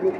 Vous êtes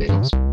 Beijo.